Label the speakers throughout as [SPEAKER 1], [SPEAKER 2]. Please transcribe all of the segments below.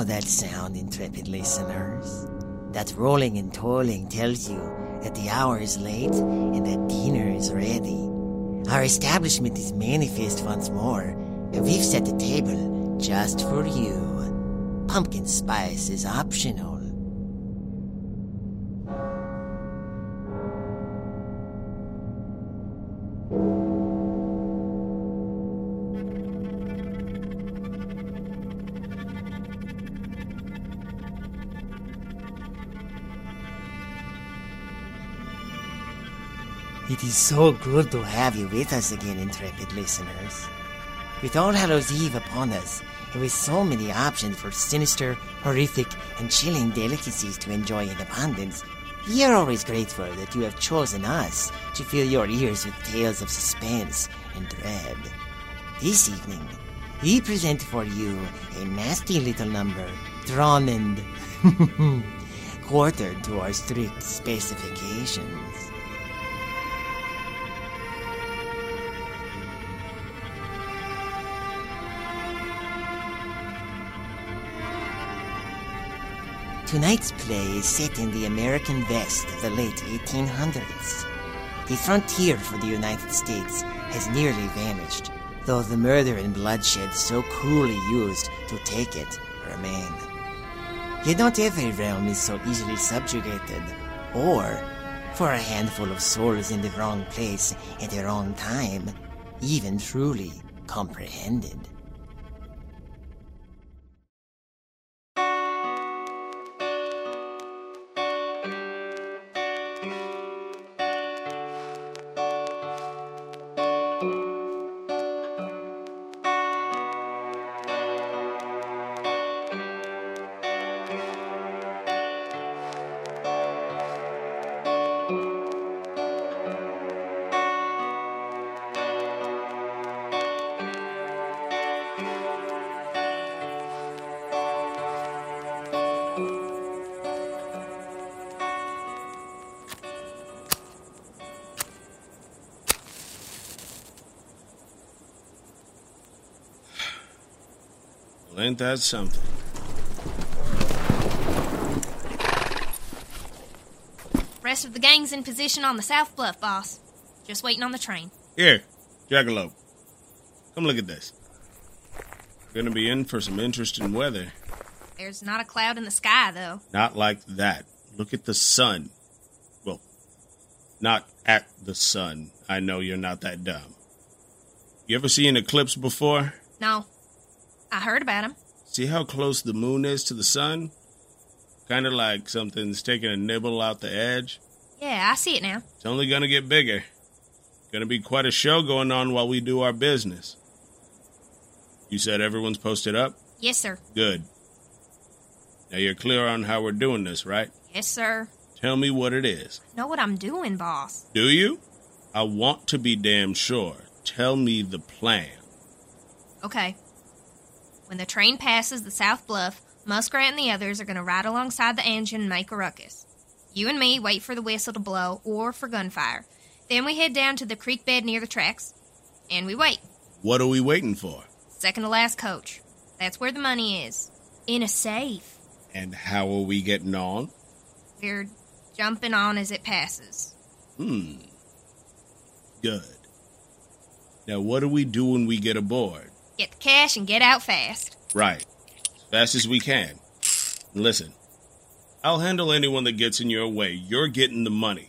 [SPEAKER 1] know that sound, intrepid listeners? That rolling and tolling tells you that the hour is late and that dinner is ready. Our establishment is manifest once more, and we've set the table just for you. Pumpkin spice is optional. Is so good to have you with us again, intrepid listeners. With All Hallows Eve upon us, and with so many options for sinister, horrific, and chilling delicacies to enjoy in abundance, we are always grateful that you have chosen us to fill your ears with tales of suspense and dread. This evening, we present for you a nasty little number, drawn and quartered to our strict specifications. Tonight's play is set in the American West of the late 1800s. The frontier for the United States has nearly vanished, though the murder and bloodshed so cruelly used to take it remain. Yet not every realm is so easily subjugated, or, for a handful of souls in the wrong place at the wrong time, even truly comprehended.
[SPEAKER 2] Well, ain't that something?
[SPEAKER 3] Rest of the gang's in position on the South Bluff, boss. Just waiting on the train.
[SPEAKER 2] Here, Jackalope. Come look at this. Gonna be in for some interesting weather.
[SPEAKER 3] There's not a cloud in the sky, though.
[SPEAKER 2] Not like that. Look at the sun. Well, not at the sun. I know you're not that dumb. You ever see an eclipse before?
[SPEAKER 3] No. I heard about him.
[SPEAKER 2] See how close the moon is to the sun? Kind of like something's taking a nibble out the edge.
[SPEAKER 3] Yeah, I see it now.
[SPEAKER 2] It's only gonna get bigger. Gonna be quite a show going on while we do our business. You said everyone's posted up?
[SPEAKER 3] Yes, sir.
[SPEAKER 2] Good. Now you're clear on how we're doing this, right?
[SPEAKER 3] Yes, sir.
[SPEAKER 2] Tell me what it is.
[SPEAKER 3] Know what I'm doing, boss.
[SPEAKER 2] Do you? I want to be damn sure. Tell me the plan.
[SPEAKER 3] Okay. When the train passes the South Bluff, Muskrat and the others are going to ride alongside the engine and make a ruckus. You and me wait for the whistle to blow or for gunfire. Then we head down to the creek bed near the tracks, and we wait.
[SPEAKER 2] What are we waiting for?
[SPEAKER 3] Second to last coach. That's where the money is. In a safe.
[SPEAKER 2] And how are we getting on?
[SPEAKER 3] We're jumping on as it passes.
[SPEAKER 2] Hmm. Good. Now, what do we do when we get aboard?
[SPEAKER 3] Get the cash and get out fast.
[SPEAKER 2] Right. As fast as we can. Listen, I'll handle anyone that gets in your way. You're getting the money.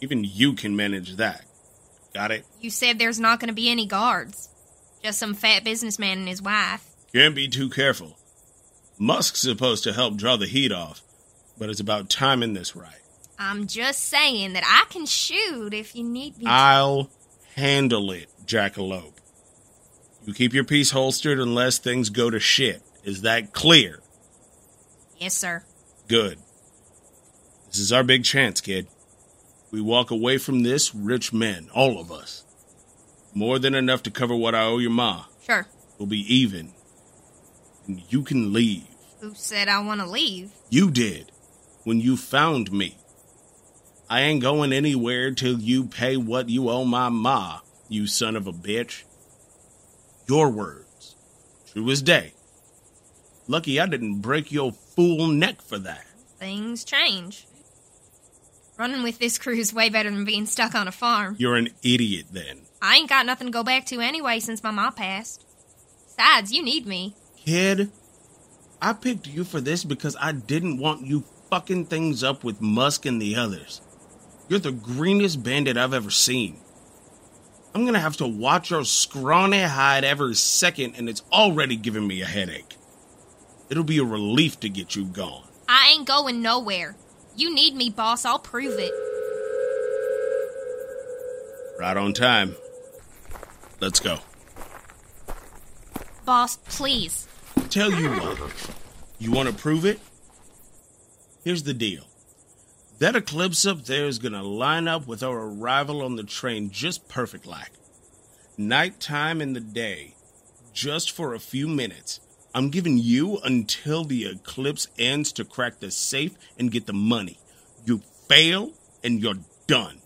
[SPEAKER 2] Even you can manage that. Got it?
[SPEAKER 3] You said there's not going to be any guards. Just some fat businessman and his wife.
[SPEAKER 2] Can't be too careful. Musk's supposed to help draw the heat off, but it's about timing this right.
[SPEAKER 3] I'm just saying that I can shoot if you need me.
[SPEAKER 2] I'll handle it, Jackalope. You keep your piece holstered unless things go to shit. Is that clear?
[SPEAKER 3] Yes, sir.
[SPEAKER 2] Good. This is our big chance, kid. We walk away from this rich men, all of us. More than enough to cover what I owe your ma.
[SPEAKER 3] Sure.
[SPEAKER 2] We'll be even. And you can leave.
[SPEAKER 3] Who said I want to leave?
[SPEAKER 2] You did. When you found me. I ain't going anywhere till you pay what you owe my ma, you son of a bitch. Your words. True as day. Lucky I didn't break your fool neck for that.
[SPEAKER 3] Things change. Running with this crew is way better than being stuck on a farm.
[SPEAKER 2] You're an idiot then.
[SPEAKER 3] I ain't got nothing to go back to anyway since my ma passed. Besides, you need me.
[SPEAKER 2] Kid, I picked you for this because I didn't want you fucking things up with Musk and the others. You're the greenest bandit I've ever seen. I'm gonna have to watch your scrawny hide every second, and it's already giving me a headache. It'll be a relief to get you gone.
[SPEAKER 3] I ain't going nowhere. You need me, boss. I'll prove it.
[SPEAKER 2] Right on time. Let's go.
[SPEAKER 3] Boss, please.
[SPEAKER 2] Tell you what, you want to prove it? Here's the deal. That eclipse up there is gonna line up with our arrival on the train just perfect like. Nighttime in the day, just for a few minutes. I'm giving you until the eclipse ends to crack the safe and get the money. You fail and you're done.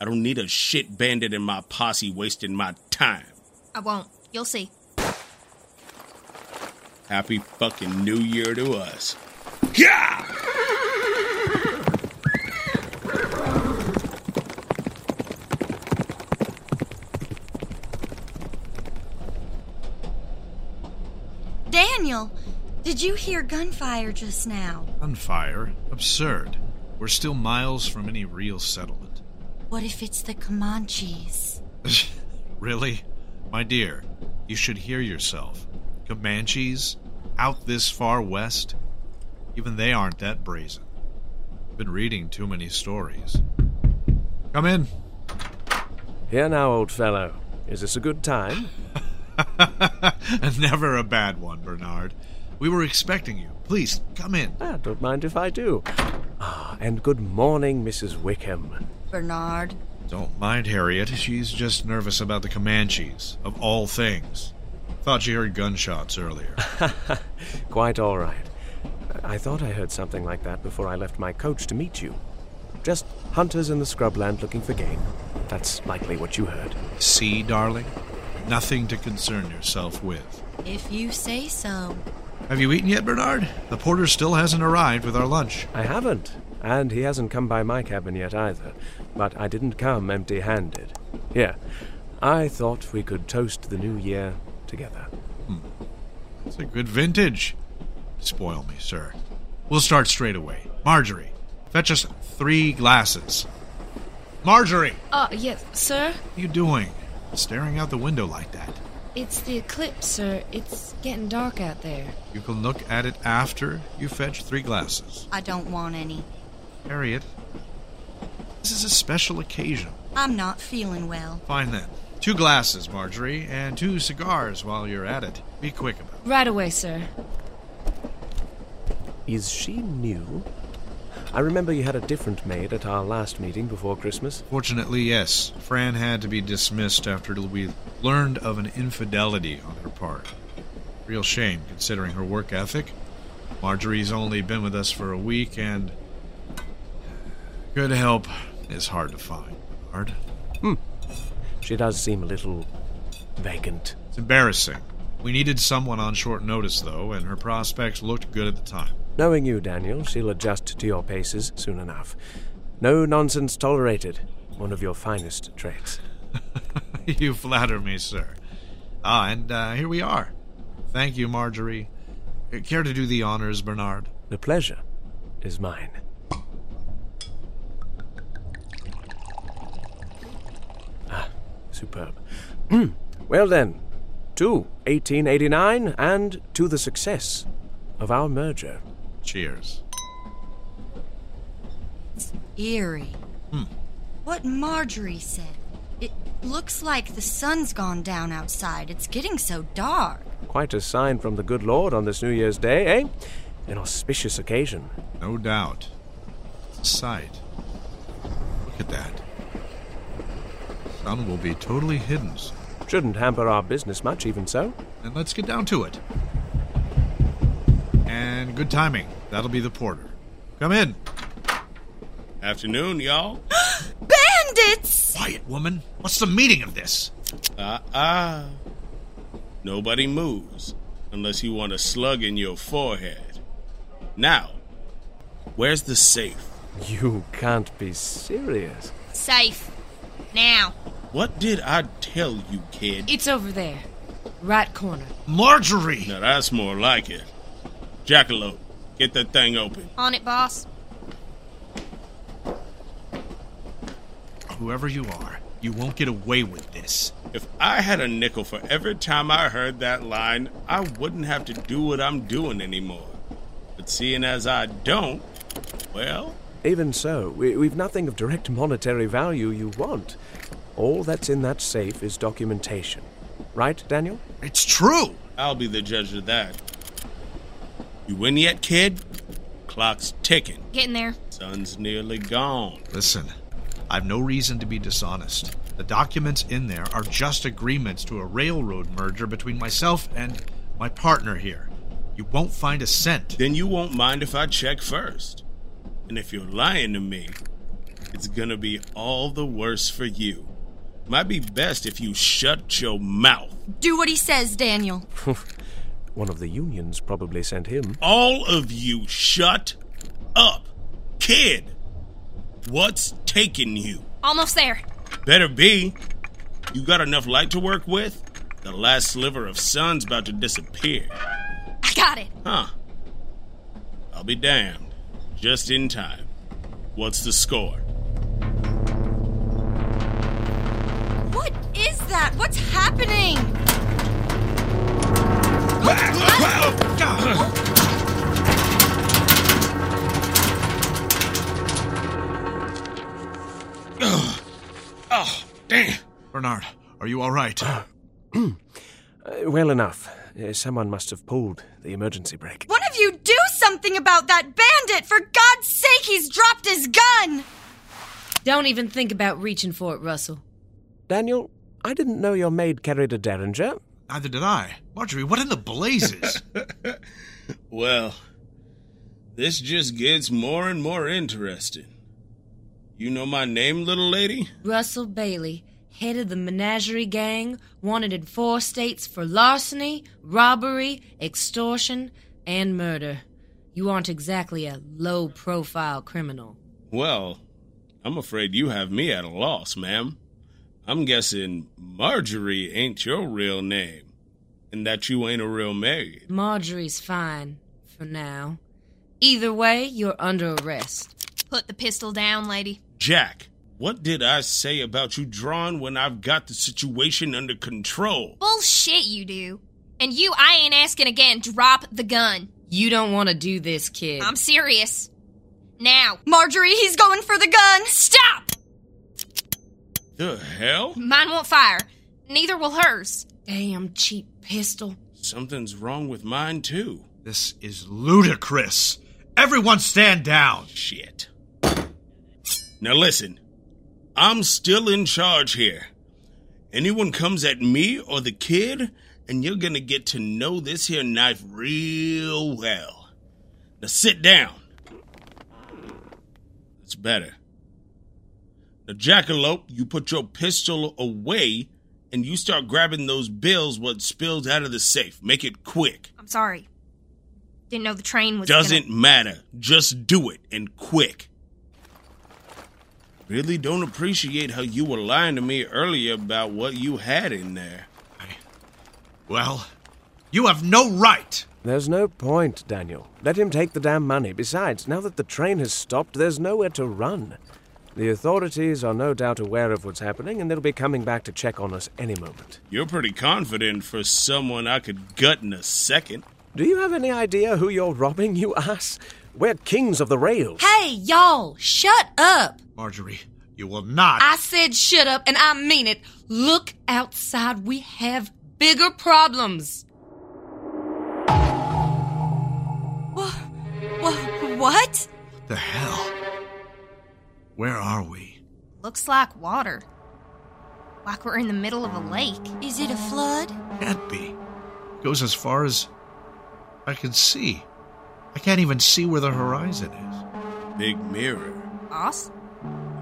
[SPEAKER 2] I don't need a shit bandit in my posse wasting my time.
[SPEAKER 3] I won't. You'll see.
[SPEAKER 2] Happy fucking New Year to us. Yeah!
[SPEAKER 4] Daniel, did you hear gunfire just now?
[SPEAKER 5] Gunfire? Absurd. We're still miles from any real settlement.
[SPEAKER 4] What if it's the Comanches?
[SPEAKER 5] really? My dear, you should hear yourself. Comanches? Out this far west? Even they aren't that brazen. I've been reading too many stories. Come in.
[SPEAKER 6] Here now, old fellow. Is this a good time?
[SPEAKER 5] Never a bad one, Bernard. We were expecting you. Please, come in.
[SPEAKER 6] Ah, don't mind if I do. Ah, and good morning, Mrs. Wickham.
[SPEAKER 4] Bernard.
[SPEAKER 5] Don't mind Harriet. She's just nervous about the Comanches, of all things. Thought she heard gunshots earlier.
[SPEAKER 6] Quite all right. I thought I heard something like that before I left my coach to meet you. Just hunters in the scrubland looking for game. That's likely what you heard.
[SPEAKER 5] See, darling? Nothing to concern yourself with.
[SPEAKER 4] If you say so.
[SPEAKER 5] Have you eaten yet, Bernard? The porter still hasn't arrived with our lunch.
[SPEAKER 6] I haven't, and he hasn't come by my cabin yet either. But I didn't come empty handed. Here, I thought we could toast the new year together.
[SPEAKER 5] It's a good vintage. Spoil me, sir. We'll start straight away. Marjorie, fetch us three glasses. Marjorie!
[SPEAKER 7] Uh, yes, sir?
[SPEAKER 5] What are you doing? Staring out the window like that.
[SPEAKER 7] It's the eclipse, sir. It's getting dark out there.
[SPEAKER 5] You can look at it after you fetch three glasses.
[SPEAKER 4] I don't want any.
[SPEAKER 5] Harriet, this is a special occasion.
[SPEAKER 4] I'm not feeling well.
[SPEAKER 5] Fine then. Two glasses, Marjorie, and two cigars while you're at it. Be quick about it.
[SPEAKER 7] Right away, sir.
[SPEAKER 6] Is she new? I remember you had a different maid at our last meeting before Christmas.
[SPEAKER 5] Fortunately, yes. Fran had to be dismissed after we learned of an infidelity on her part. Real shame, considering her work ethic. Marjorie's only been with us for a week, and good help is hard to find. Hard. Hmm.
[SPEAKER 6] She does seem a little vacant.
[SPEAKER 5] It's embarrassing. We needed someone on short notice, though, and her prospects looked good at the time.
[SPEAKER 6] Knowing you, Daniel, she'll adjust to your paces soon enough. No nonsense tolerated. One of your finest traits.
[SPEAKER 5] you flatter me, sir. Ah, and uh, here we are. Thank you, Marjorie. Uh, Care to do the honors, Bernard?
[SPEAKER 6] The pleasure is mine. Ah, superb. well then, to 1889 and to the success of our merger.
[SPEAKER 5] Cheers.
[SPEAKER 4] It's eerie. What Marjorie said. It looks like the sun's gone down outside. It's getting so dark.
[SPEAKER 6] Quite a sign from the good Lord on this New Year's Day, eh? An auspicious occasion.
[SPEAKER 5] No doubt. It's a sight. Look at that. Sun will be totally hidden.
[SPEAKER 6] Shouldn't hamper our business much, even so.
[SPEAKER 5] And let's get down to it. And good timing. That'll be the porter. Come in.
[SPEAKER 2] Afternoon, y'all.
[SPEAKER 4] Bandits!
[SPEAKER 5] Quiet, woman. What's the meaning of this?
[SPEAKER 2] Ah, ah. Nobody moves Unless you want a slug in your forehead. Now, where's the safe?
[SPEAKER 6] You can't be serious.
[SPEAKER 3] Safe. Now.
[SPEAKER 2] What did I tell you, kid?
[SPEAKER 7] It's over there. Right corner.
[SPEAKER 5] Marjorie!
[SPEAKER 2] Now that's more like it. Jackalope, get that thing open.
[SPEAKER 3] On it, boss.
[SPEAKER 5] Whoever you are, you won't get away with this.
[SPEAKER 2] If I had a nickel for every time I heard that line, I wouldn't have to do what I'm doing anymore. But seeing as I don't, well,
[SPEAKER 6] Even so, we, we've nothing of direct monetary value you want. All that's in that safe is documentation. Right, Daniel?
[SPEAKER 5] It's true!
[SPEAKER 2] I'll be the judge of that. You win yet, kid? Clock's ticking.
[SPEAKER 3] Getting there.
[SPEAKER 2] Sun's nearly gone.
[SPEAKER 5] Listen, I've no reason to be dishonest. The documents in there are just agreements to a railroad merger between myself and my partner here. You won't find a cent.
[SPEAKER 2] Then you won't mind if I check first. And if you're lying to me, it's gonna be all the worse for you. Might be best if you shut your mouth.
[SPEAKER 4] Do what he says, Daniel.
[SPEAKER 6] One of the unions probably sent him.
[SPEAKER 2] All of you shut up. Kid, what's taking you?
[SPEAKER 3] Almost there.
[SPEAKER 2] Better be. You got enough light to work with? The last sliver of sun's about to disappear.
[SPEAKER 3] I got it.
[SPEAKER 2] Huh. I'll be damned. Just in time. What's the score?
[SPEAKER 4] What is that? What's happening?
[SPEAKER 2] Oh, damn.
[SPEAKER 5] Bernard, are you all right?
[SPEAKER 6] Uh, well enough. Uh, someone must have pulled the emergency brake.
[SPEAKER 4] One of you do something about that bandit! For God's sake, he's dropped his gun!
[SPEAKER 7] Don't even think about reaching for it, Russell.
[SPEAKER 6] Daniel, I didn't know your maid carried a derringer.
[SPEAKER 5] Neither did I. Marjorie, what in the blazes?
[SPEAKER 2] Well, this just gets more and more interesting. You know my name, little lady?
[SPEAKER 7] Russell Bailey, head of the menagerie gang, wanted in four states for larceny, robbery, extortion, and murder. You aren't exactly a low profile criminal.
[SPEAKER 2] Well, I'm afraid you have me at a loss, ma'am. I'm guessing Marjorie ain't your real name, and that you ain't a real maid.
[SPEAKER 7] Marjorie's fine, for now. Either way, you're under arrest.
[SPEAKER 3] Put the pistol down, lady.
[SPEAKER 2] Jack, what did I say about you drawing when I've got the situation under control?
[SPEAKER 3] Bullshit, you do. And you, I ain't asking again. Drop the gun.
[SPEAKER 7] You don't want to do this, kid.
[SPEAKER 3] I'm serious. Now.
[SPEAKER 4] Marjorie, he's going for the gun!
[SPEAKER 3] Stop!
[SPEAKER 2] The hell?
[SPEAKER 3] Mine won't fire. Neither will hers.
[SPEAKER 7] Damn cheap pistol.
[SPEAKER 2] Something's wrong with mine, too.
[SPEAKER 5] this is ludicrous. Everyone stand down.
[SPEAKER 2] Shit. Now listen, I'm still in charge here. Anyone comes at me or the kid, and you're gonna get to know this here knife real well. Now sit down. That's better. Now, Jackalope, you put your pistol away and you start grabbing those bills what spilled out of the safe. Make it quick.
[SPEAKER 3] I'm sorry. Didn't know the train was.
[SPEAKER 2] Doesn't
[SPEAKER 3] Gonna...
[SPEAKER 2] matter. Just do it and quick. Really don't appreciate how you were lying to me earlier about what you had in there.
[SPEAKER 5] Well, you have no right.
[SPEAKER 6] There's no point, Daniel. Let him take the damn money. Besides, now that the train has stopped, there's nowhere to run. The authorities are no doubt aware of what's happening, and they'll be coming back to check on us any moment.
[SPEAKER 2] You're pretty confident for someone I could gut in a second.
[SPEAKER 6] Do you have any idea who you're robbing, you ass? We're kings of the rails.
[SPEAKER 4] Hey, y'all, shut up!
[SPEAKER 5] Marjorie, you will not.
[SPEAKER 7] I said shut up, and I mean it. Look outside. We have bigger problems.
[SPEAKER 4] Wha- what? what?
[SPEAKER 5] the hell? Where are we?
[SPEAKER 3] Looks like water. Like we're in the middle of a lake.
[SPEAKER 4] Is it a flood?
[SPEAKER 5] Can't be. Goes as far as I can see. I can't even see where the horizon is.
[SPEAKER 2] Big mirror.
[SPEAKER 3] Boss?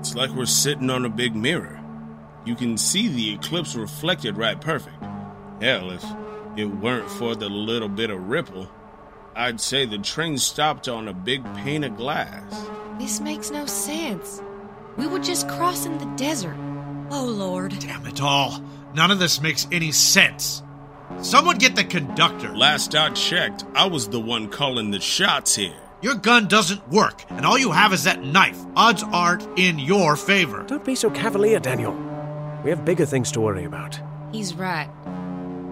[SPEAKER 2] It's like we're sitting on a big mirror. You can see the eclipse reflected right perfect. Hell, if it weren't for the little bit of ripple, I'd say the train stopped on a big pane of glass.
[SPEAKER 7] This makes no sense. We were just crossing the desert.
[SPEAKER 4] Oh, Lord.
[SPEAKER 5] Damn it all. None of this makes any sense. Someone get the conductor.
[SPEAKER 2] Last I checked, I was the one calling the shots here.
[SPEAKER 5] Your gun doesn't work, and all you have is that knife. Odds aren't in your favor.
[SPEAKER 6] Don't be so cavalier, Daniel. We have bigger things to worry about.
[SPEAKER 7] He's right.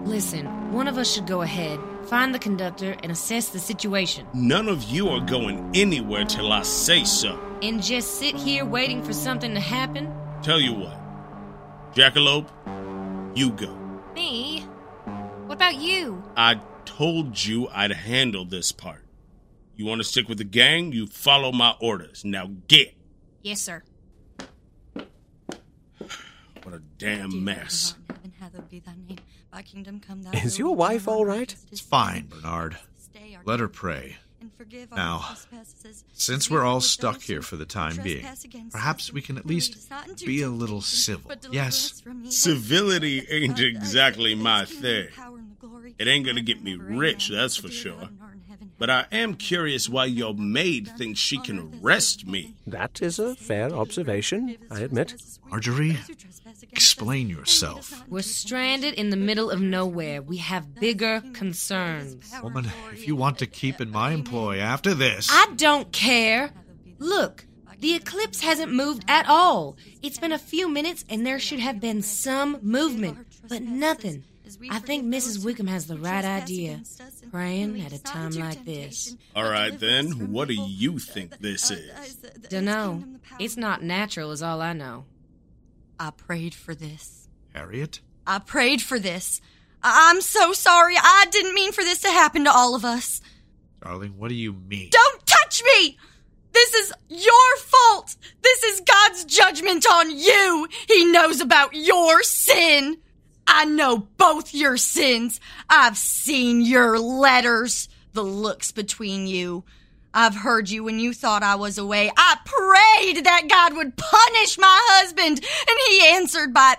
[SPEAKER 7] Listen, one of us should go ahead, find the conductor, and assess the situation.
[SPEAKER 2] None of you are going anywhere till I say so.
[SPEAKER 7] And just sit here waiting for something to happen?
[SPEAKER 2] Tell you what, Jackalope, you go.
[SPEAKER 3] Me? What about you?
[SPEAKER 2] I told you I'd handle this part. You want to stick with the gang? You follow my orders. Now get.
[SPEAKER 3] Yes, sir.
[SPEAKER 2] What a damn mess.
[SPEAKER 4] Heaven, thy kingdom come, thy
[SPEAKER 6] Is your wife
[SPEAKER 4] done on
[SPEAKER 6] all
[SPEAKER 4] earth
[SPEAKER 6] right?
[SPEAKER 4] as it
[SPEAKER 5] It's fine. Bernard. Let her pray.
[SPEAKER 4] and forgive
[SPEAKER 5] Now, Since we're all stuck here for the time being, perhaps we can at least
[SPEAKER 4] us not into
[SPEAKER 5] be a little civil. Yes?
[SPEAKER 4] us from evil.
[SPEAKER 2] Civility ain't exactly my thing.
[SPEAKER 4] the power, and the glory,
[SPEAKER 2] It ain't gonna get me rich, that's for sure.
[SPEAKER 4] God, who art in heaven,
[SPEAKER 2] But I am curious why your maid thinks she can
[SPEAKER 4] earth as it is
[SPEAKER 2] arrest me.
[SPEAKER 6] That is a fair observation, I admit.
[SPEAKER 5] Marjorie, explain yourself.
[SPEAKER 7] We're stranded in the middle of nowhere. We have bigger concerns.
[SPEAKER 5] Woman, if you want to keep in my employ after this.
[SPEAKER 7] I don't care. Look, the eclipse hasn't moved at all. It's been a few minutes and there should have been some movement, but nothing. I think Mrs. Wickham has the right idea. Praying at a time like this.
[SPEAKER 2] All right, then, what do you think this is?
[SPEAKER 7] Dunno. It's not natural, is all I know.
[SPEAKER 4] I prayed for this.
[SPEAKER 5] Harriet?
[SPEAKER 4] I prayed for this. I- I'm so sorry. I didn't mean for this to happen to all of us.
[SPEAKER 5] Darling, what do you mean?
[SPEAKER 4] Don't touch me! This is your fault! This is God's judgment on you! He knows about your sin! I know both your sins. I've seen your letters, the looks between you. I've heard you when you thought I was away. I prayed that God would punish my husband, and he answered by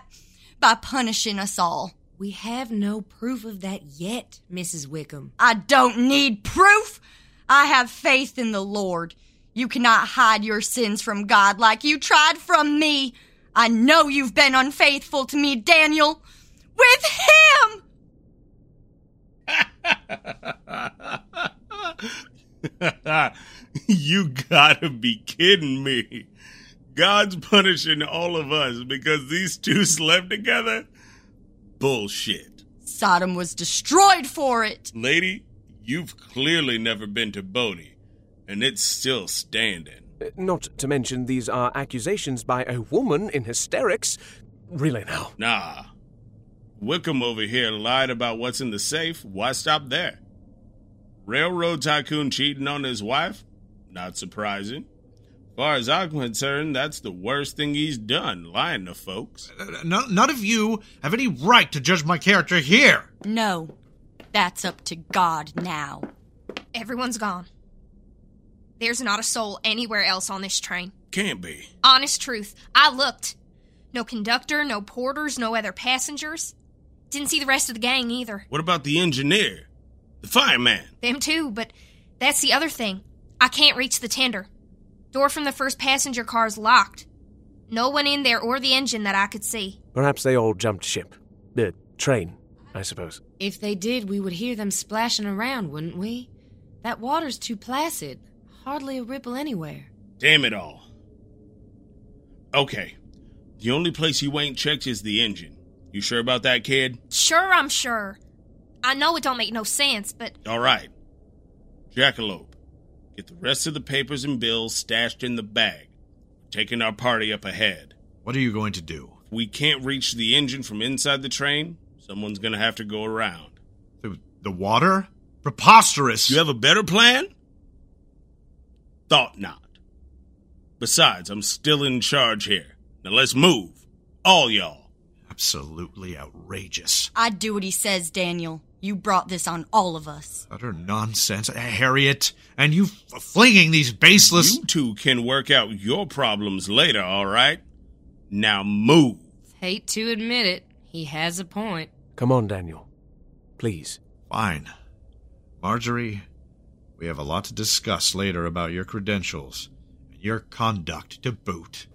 [SPEAKER 4] by punishing us all.
[SPEAKER 7] We have no proof of that yet, Mrs. Wickham.
[SPEAKER 4] I don't need proof. I have faith in the Lord. You cannot hide your sins from God like you tried from me. I know you've been unfaithful to me, Daniel. With him!
[SPEAKER 2] you gotta be kidding me. God's punishing all of us because these two slept together? Bullshit.
[SPEAKER 4] Sodom was destroyed for it.
[SPEAKER 2] Lady, you've clearly never been to Bodie, and it's still standing.
[SPEAKER 6] Uh, Not to mention, these are accusations by a woman in hysterics. Really now.
[SPEAKER 2] Nah. Wickham over here lied about what's in the safe. Why stop there? Railroad tycoon cheating on his wife? Not surprising. Far as I'm concerned, that's the worst thing he's done, lying to folks.
[SPEAKER 5] Uh, None, none of you have any right to judge my character here.
[SPEAKER 4] No, that's up to God now.
[SPEAKER 3] Everyone's gone. There's not a soul anywhere else on this train.
[SPEAKER 2] Can't be.
[SPEAKER 3] Honest truth, I looked. No conductor, no porters, no other passengers. Didn't see the rest of the gang either.
[SPEAKER 2] What about the engineer? The fireman?
[SPEAKER 3] Them too, but that's the other thing. I can't reach the tender. Door from the first passenger car is locked. No one in there or the engine that I could see.
[SPEAKER 6] Perhaps they all jumped ship. The train, I suppose.
[SPEAKER 7] If they did, we would hear them splashing around, wouldn't we? That water's too placid. Hardly a ripple anywhere.
[SPEAKER 2] Damn it all. Okay. The only place you ain't checked is the engine. You sure about that, kid?
[SPEAKER 3] Sure, I'm sure. I know it don't make no sense, but
[SPEAKER 2] All right. Jackalope, get the rest of the papers and bills stashed in the bag. We're taking our party up ahead.
[SPEAKER 5] What are you going to do?
[SPEAKER 2] If we can't reach the engine from inside the train, someone's gonna have to go around.
[SPEAKER 5] The, the water? Preposterous!
[SPEAKER 2] You have a better plan? Thought not. Besides, I'm still in charge here. Now let's move. All y'all.
[SPEAKER 5] Absolutely outrageous.
[SPEAKER 4] I'd do what he says, Daniel. You brought this on all of us.
[SPEAKER 5] Utter nonsense. Harriet, and you f- flinging these baseless.
[SPEAKER 2] You two can work out your problems later, all right? Now move.
[SPEAKER 7] Hate to admit it, he has a point.
[SPEAKER 6] Come on, Daniel. please.
[SPEAKER 5] Fine. Marjorie, we have a lot to discuss later about your credentials and your conduct to boot.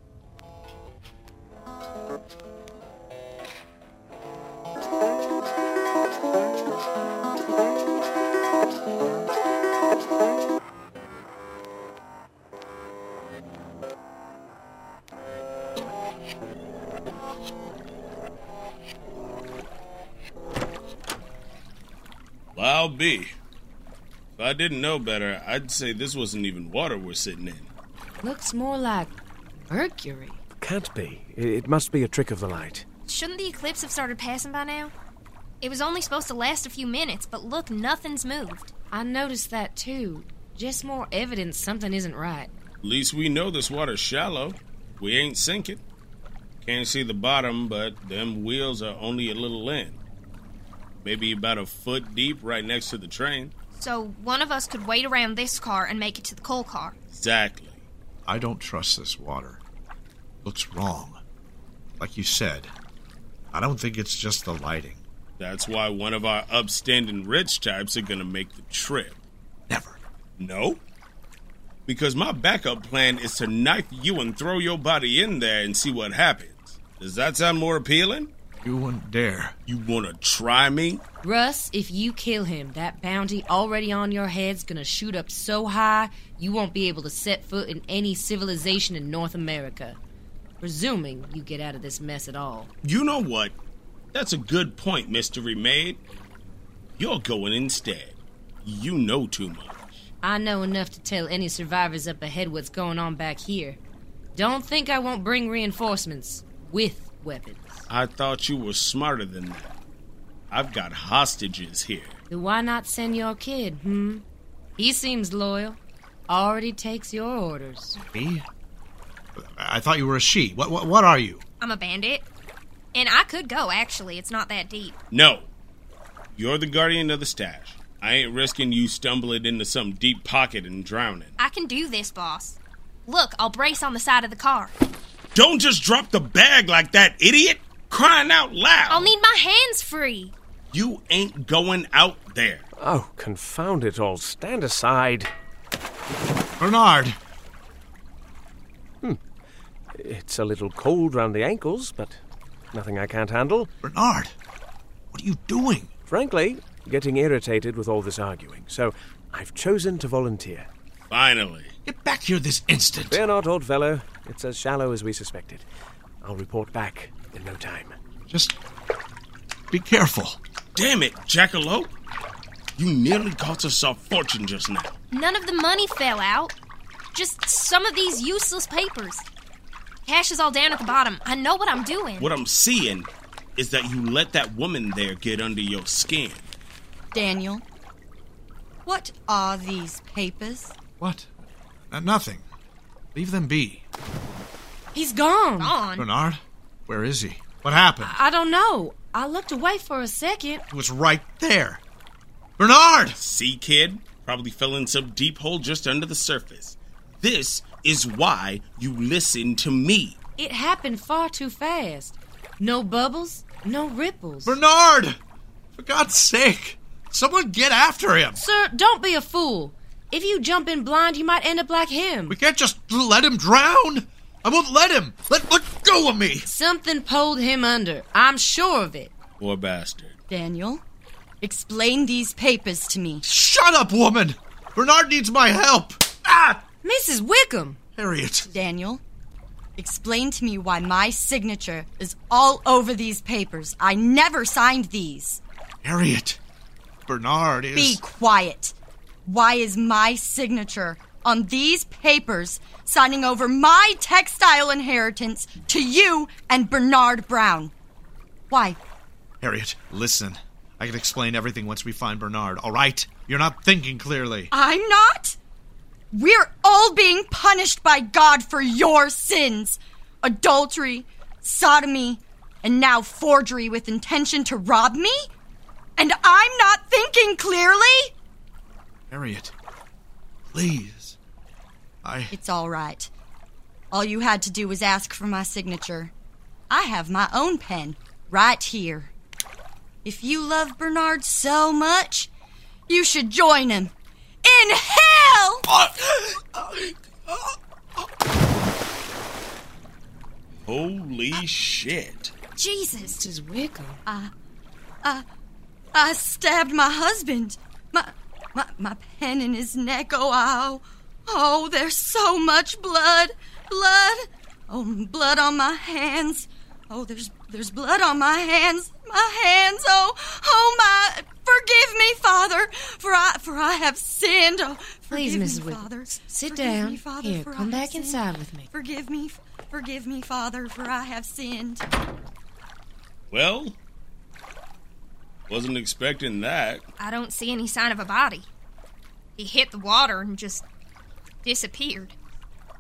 [SPEAKER 2] Well, be. If I didn't know better, I'd say this wasn't even water we're sitting in.
[SPEAKER 7] Looks more like mercury.
[SPEAKER 6] Can't be. It must be a trick of the light.
[SPEAKER 3] Shouldn't the eclipse have started passing by now? It was only supposed to last a few minutes, but look, nothing's moved.
[SPEAKER 7] I noticed that too. Just more evidence something isn't right.
[SPEAKER 2] At least we know this water's shallow. We ain't sinking. Can't see the bottom, but them wheels are only a little in. Maybe about a foot deep right next to the train.
[SPEAKER 3] So one of us could wait around this car and make it to the coal car.
[SPEAKER 2] Exactly.
[SPEAKER 5] I don't trust this water. Looks wrong. Like you said, I don't think it's just the lighting.
[SPEAKER 2] That's why one of our upstanding rich types are gonna make the trip.
[SPEAKER 5] Never.
[SPEAKER 2] No? Because my backup plan is to knife you and throw your body in there and see what happens. Does that sound more appealing?
[SPEAKER 5] You wouldn't dare.
[SPEAKER 2] You wanna try me?
[SPEAKER 7] Russ, if you kill him, that bounty already on your head's gonna shoot up so high you won't be able to set foot in any civilization in North America. Presuming you get out of this mess at all.
[SPEAKER 2] You know what? That's a good point, Mystery Maid. You're going instead. You know too much.
[SPEAKER 7] I know enough to tell any survivors up ahead what's going on back here. Don't think I won't bring reinforcements with weapons.
[SPEAKER 2] I thought you were smarter than that. I've got hostages here.
[SPEAKER 7] Then why not send your kid, hmm? He seems loyal. Already takes your orders.
[SPEAKER 5] Me? I thought you were a she. What, what, what are you?
[SPEAKER 3] I'm a bandit. And I could go, actually. It's not that deep.
[SPEAKER 2] No. You're the guardian of the stash. I ain't risking you stumbling into some deep pocket and drowning.
[SPEAKER 3] I can do this, boss. Look, I'll brace on the side of the car.
[SPEAKER 2] Don't just drop the bag like that, idiot! Crying out loud!
[SPEAKER 3] I'll need my hands free.
[SPEAKER 2] You ain't going out there.
[SPEAKER 6] Oh, confound it all. Stand aside.
[SPEAKER 5] Bernard! Hmm.
[SPEAKER 6] It's a little cold round the ankles, but nothing I can't handle.
[SPEAKER 5] Bernard! What are you doing?
[SPEAKER 6] Frankly, getting irritated with all this arguing, so I've chosen to volunteer.
[SPEAKER 2] Finally.
[SPEAKER 5] Get back here this instant.
[SPEAKER 6] Fear not, old fellow. It's as shallow as we suspected. I'll report back in no time.
[SPEAKER 5] Just be careful.
[SPEAKER 2] Damn it, Jackalope. You nearly cost us our fortune just now.
[SPEAKER 3] None of the money fell out. Just some of these useless papers. Cash is all down at the bottom. I know what I'm doing.
[SPEAKER 2] What I'm seeing is that you let that woman there get under your skin.
[SPEAKER 4] Daniel, what are these papers?
[SPEAKER 5] What? Uh, nothing. Leave them be.
[SPEAKER 7] He's gone.
[SPEAKER 3] On.
[SPEAKER 5] Bernard, where is he? What happened?
[SPEAKER 7] I don't know. I looked away for a second.
[SPEAKER 5] He was right there. Bernard!
[SPEAKER 2] See, kid? Probably fell in some deep hole just under the surface. This is why you listen to me.
[SPEAKER 7] It happened far too fast. No bubbles, no ripples.
[SPEAKER 5] Bernard! For God's sake! Someone get after him!
[SPEAKER 7] Sir, don't be a fool. If you jump in blind, you might end up like him.
[SPEAKER 5] We can't just let him drown! I won't let him! Let, let go of me!
[SPEAKER 7] Something pulled him under. I'm sure of it.
[SPEAKER 2] Poor bastard.
[SPEAKER 4] Daniel, explain these papers to me.
[SPEAKER 5] Shut up, woman! Bernard needs my help! Ah!
[SPEAKER 7] Mrs. Wickham!
[SPEAKER 5] Harriet!
[SPEAKER 4] Daniel, explain to me why my signature is all over these papers. I never signed these.
[SPEAKER 5] Harriet! Bernard is.
[SPEAKER 4] Be quiet. Why is my signature on these papers signing over my textile inheritance to you and Bernard Brown? Why?
[SPEAKER 5] Harriet, listen. I can explain everything once we find Bernard, all right? You're not thinking clearly.
[SPEAKER 4] I'm not? We're all being punished by God for your sins adultery, sodomy, and now forgery with intention to rob me? And I'm not thinking clearly?
[SPEAKER 5] Harriet, please. I.
[SPEAKER 4] It's all right. All you had to do was ask for my signature. I have my own pen right here. If you love Bernard so much, you should join him in hell!
[SPEAKER 2] Holy shit.
[SPEAKER 3] Jesus.
[SPEAKER 7] Mrs. Wickham.
[SPEAKER 4] I I stabbed my husband. My, my, my pen in his neck. Oh, ow. Oh, there's so much blood. Blood. Oh, blood on my hands. Oh, there's there's blood on my hands. My hands. Oh, oh my. Forgive me, Father, for I for I have sinned. Oh,
[SPEAKER 7] Please, Mrs.
[SPEAKER 4] me, Father.
[SPEAKER 7] S- sit
[SPEAKER 4] Forgive
[SPEAKER 7] down.
[SPEAKER 4] Me, Father,
[SPEAKER 7] Here, come
[SPEAKER 4] I
[SPEAKER 7] back
[SPEAKER 4] have sinned.
[SPEAKER 7] inside with me.
[SPEAKER 4] Forgive me. Forgive me, Father, for I have sinned.
[SPEAKER 2] Well, wasn't expecting that.
[SPEAKER 3] I don't see any sign of a body. He hit the water and just disappeared.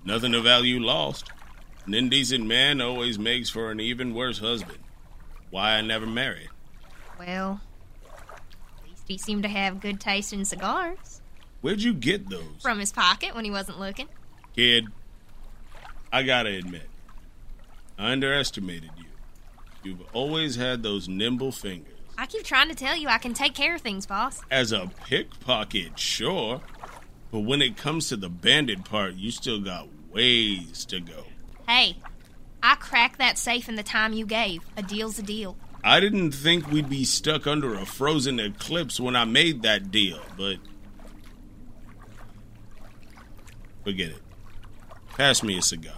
[SPEAKER 2] Nothing of value lost. An indecent man always makes for an even worse husband. Why I never married.
[SPEAKER 3] Well, at least he seemed to have good taste in cigars.
[SPEAKER 2] Where'd you get those?
[SPEAKER 3] From his pocket when he wasn't looking.
[SPEAKER 2] Kid, I gotta admit, I underestimated you. You've always had those nimble fingers.
[SPEAKER 3] I keep trying to tell you I can take care of things, boss.
[SPEAKER 2] As a pickpocket, sure. But when it comes to the bandit part, you still got ways to go.
[SPEAKER 3] Hey, I cracked that safe in the time you gave. A deal's a deal.
[SPEAKER 2] I didn't think we'd be stuck under a frozen eclipse when I made that deal, but. Forget it. Pass me a cigar.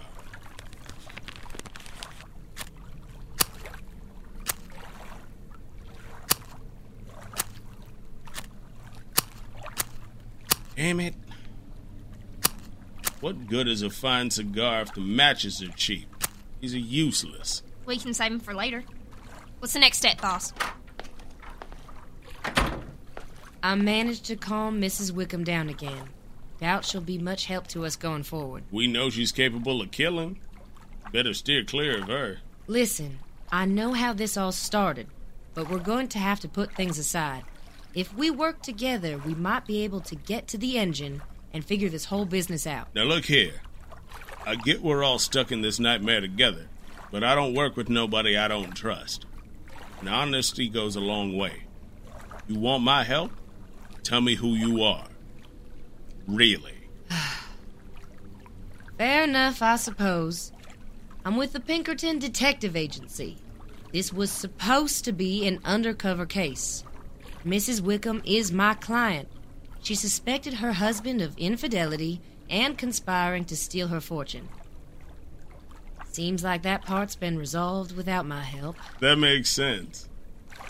[SPEAKER 2] Damn it. What good is a fine cigar if the matches are cheap? These are useless.
[SPEAKER 3] We can save him for later. What's the next step, boss?
[SPEAKER 7] I managed to calm Mrs. Wickham down again. Doubt she'll be much help to us going forward.
[SPEAKER 2] We know she's capable of killing. Better steer clear of her.
[SPEAKER 7] Listen, I know how this all started, but we're going to have to put things aside. If we work together, we might be able to get to the engine and figure this whole business out.
[SPEAKER 2] Now look here. I get we're all stuck in this nightmare together, but I don't work with nobody I don't trust. And honesty goes a long way. You want my help? Tell me who you are. Really.
[SPEAKER 7] Fair enough, I suppose. I'm with the Pinkerton Detective Agency. This was supposed to be an undercover case. Mrs. Wickham is my client. She suspected her husband of infidelity and conspiring to steal her fortune. Seems like that part's been resolved without my help.
[SPEAKER 2] That makes sense.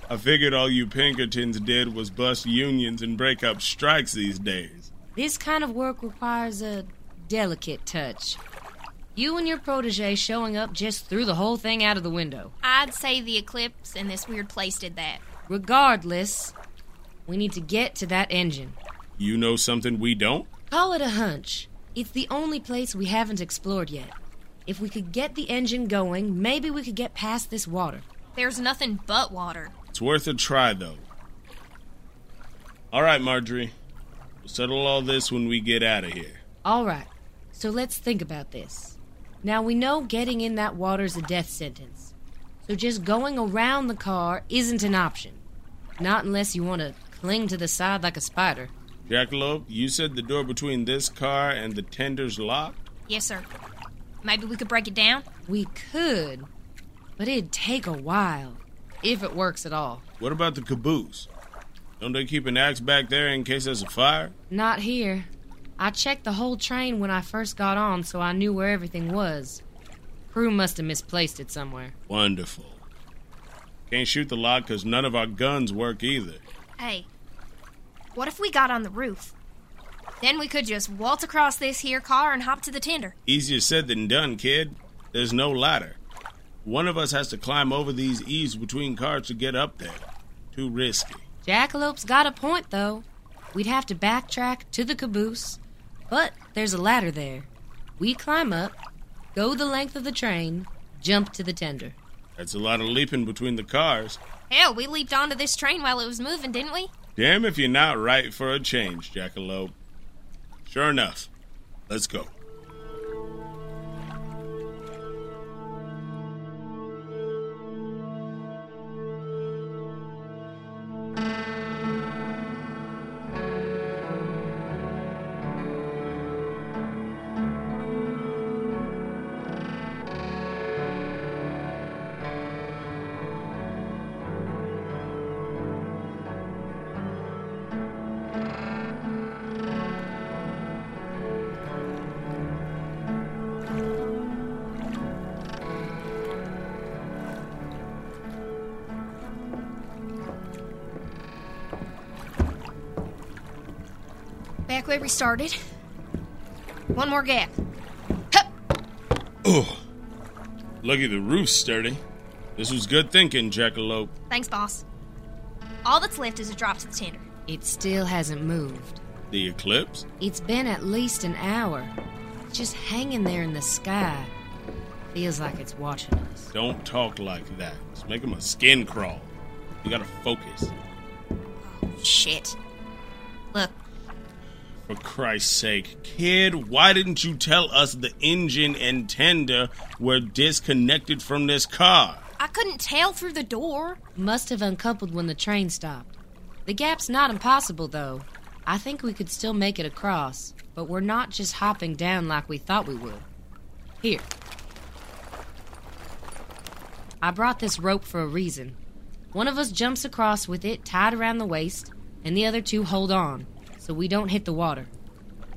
[SPEAKER 2] I figured all you Pinkertons did was bust unions and break up strikes these days.
[SPEAKER 7] This kind of work requires a delicate touch. You and your protege showing up just threw the whole thing out of the window.
[SPEAKER 3] I'd say the eclipse and this weird place did that.
[SPEAKER 7] Regardless, we need to get to that engine.
[SPEAKER 2] You know something we don't?
[SPEAKER 7] Call it a hunch. It's the only place we haven't explored yet. If we could get the engine going, maybe we could get past this water.
[SPEAKER 3] There's nothing but water.
[SPEAKER 2] It's worth a try, though. All right, Marjorie. We'll settle all this when we get out of here.
[SPEAKER 7] All right, so let's think about this. Now we know getting in that water's a death sentence. So just going around the car isn't an option. Not unless you want to cling to the side like a spider.
[SPEAKER 2] Jackalope, you said the door between this car and the tender's locked?
[SPEAKER 3] Yes, sir. Maybe we could break it down?
[SPEAKER 7] We could, but it'd take a while, if it works at all.
[SPEAKER 2] What about the caboose? Don't they keep an axe back there in case there's a fire?
[SPEAKER 7] Not here. I checked the whole train when I first got on, so I knew where everything was. Crew must have misplaced it somewhere.
[SPEAKER 2] Wonderful. Can't shoot the lock because none of our guns work either.
[SPEAKER 3] Hey, what if we got on the roof? Then we could just waltz across this here car and hop to the tender.
[SPEAKER 2] Easier said than done, kid. There's no ladder. One of us has to climb over these eaves between cars to get up there. Too risky.
[SPEAKER 7] Jackalope's got a point, though. We'd have to backtrack to the caboose, but there's a ladder there. We climb up, go the length of the train, jump to the tender.
[SPEAKER 2] That's a lot of leaping between the cars.
[SPEAKER 3] Hell, we leaped onto this train while it was moving, didn't we?
[SPEAKER 2] Damn if you're not right for a change, Jackalope. Sure enough. Let's go.
[SPEAKER 3] Started. One more gap. Hup.
[SPEAKER 2] Oh, lucky the roof's sturdy. This was good thinking, Jackalope.
[SPEAKER 3] Thanks, boss. All that's left is a drop to the tender.
[SPEAKER 7] It still hasn't moved.
[SPEAKER 2] The eclipse?
[SPEAKER 7] It's been at least an hour. Just hanging there in the sky. Feels like it's watching us.
[SPEAKER 2] Don't talk like that. It's making my skin crawl. You gotta focus.
[SPEAKER 3] Oh, shit. Look,
[SPEAKER 2] For Christ's sake, kid, why didn't you tell us the engine and tender were disconnected from this car?
[SPEAKER 3] I couldn't tell through the door.
[SPEAKER 7] Must have uncoupled when the train stopped. The gap's not impossible, though. I think we could still make it across, but we're not just hopping down like we thought we would. Here. I brought this rope for a reason. One of us jumps across with it tied around the waist, and the other two hold on, so we don't hit the water.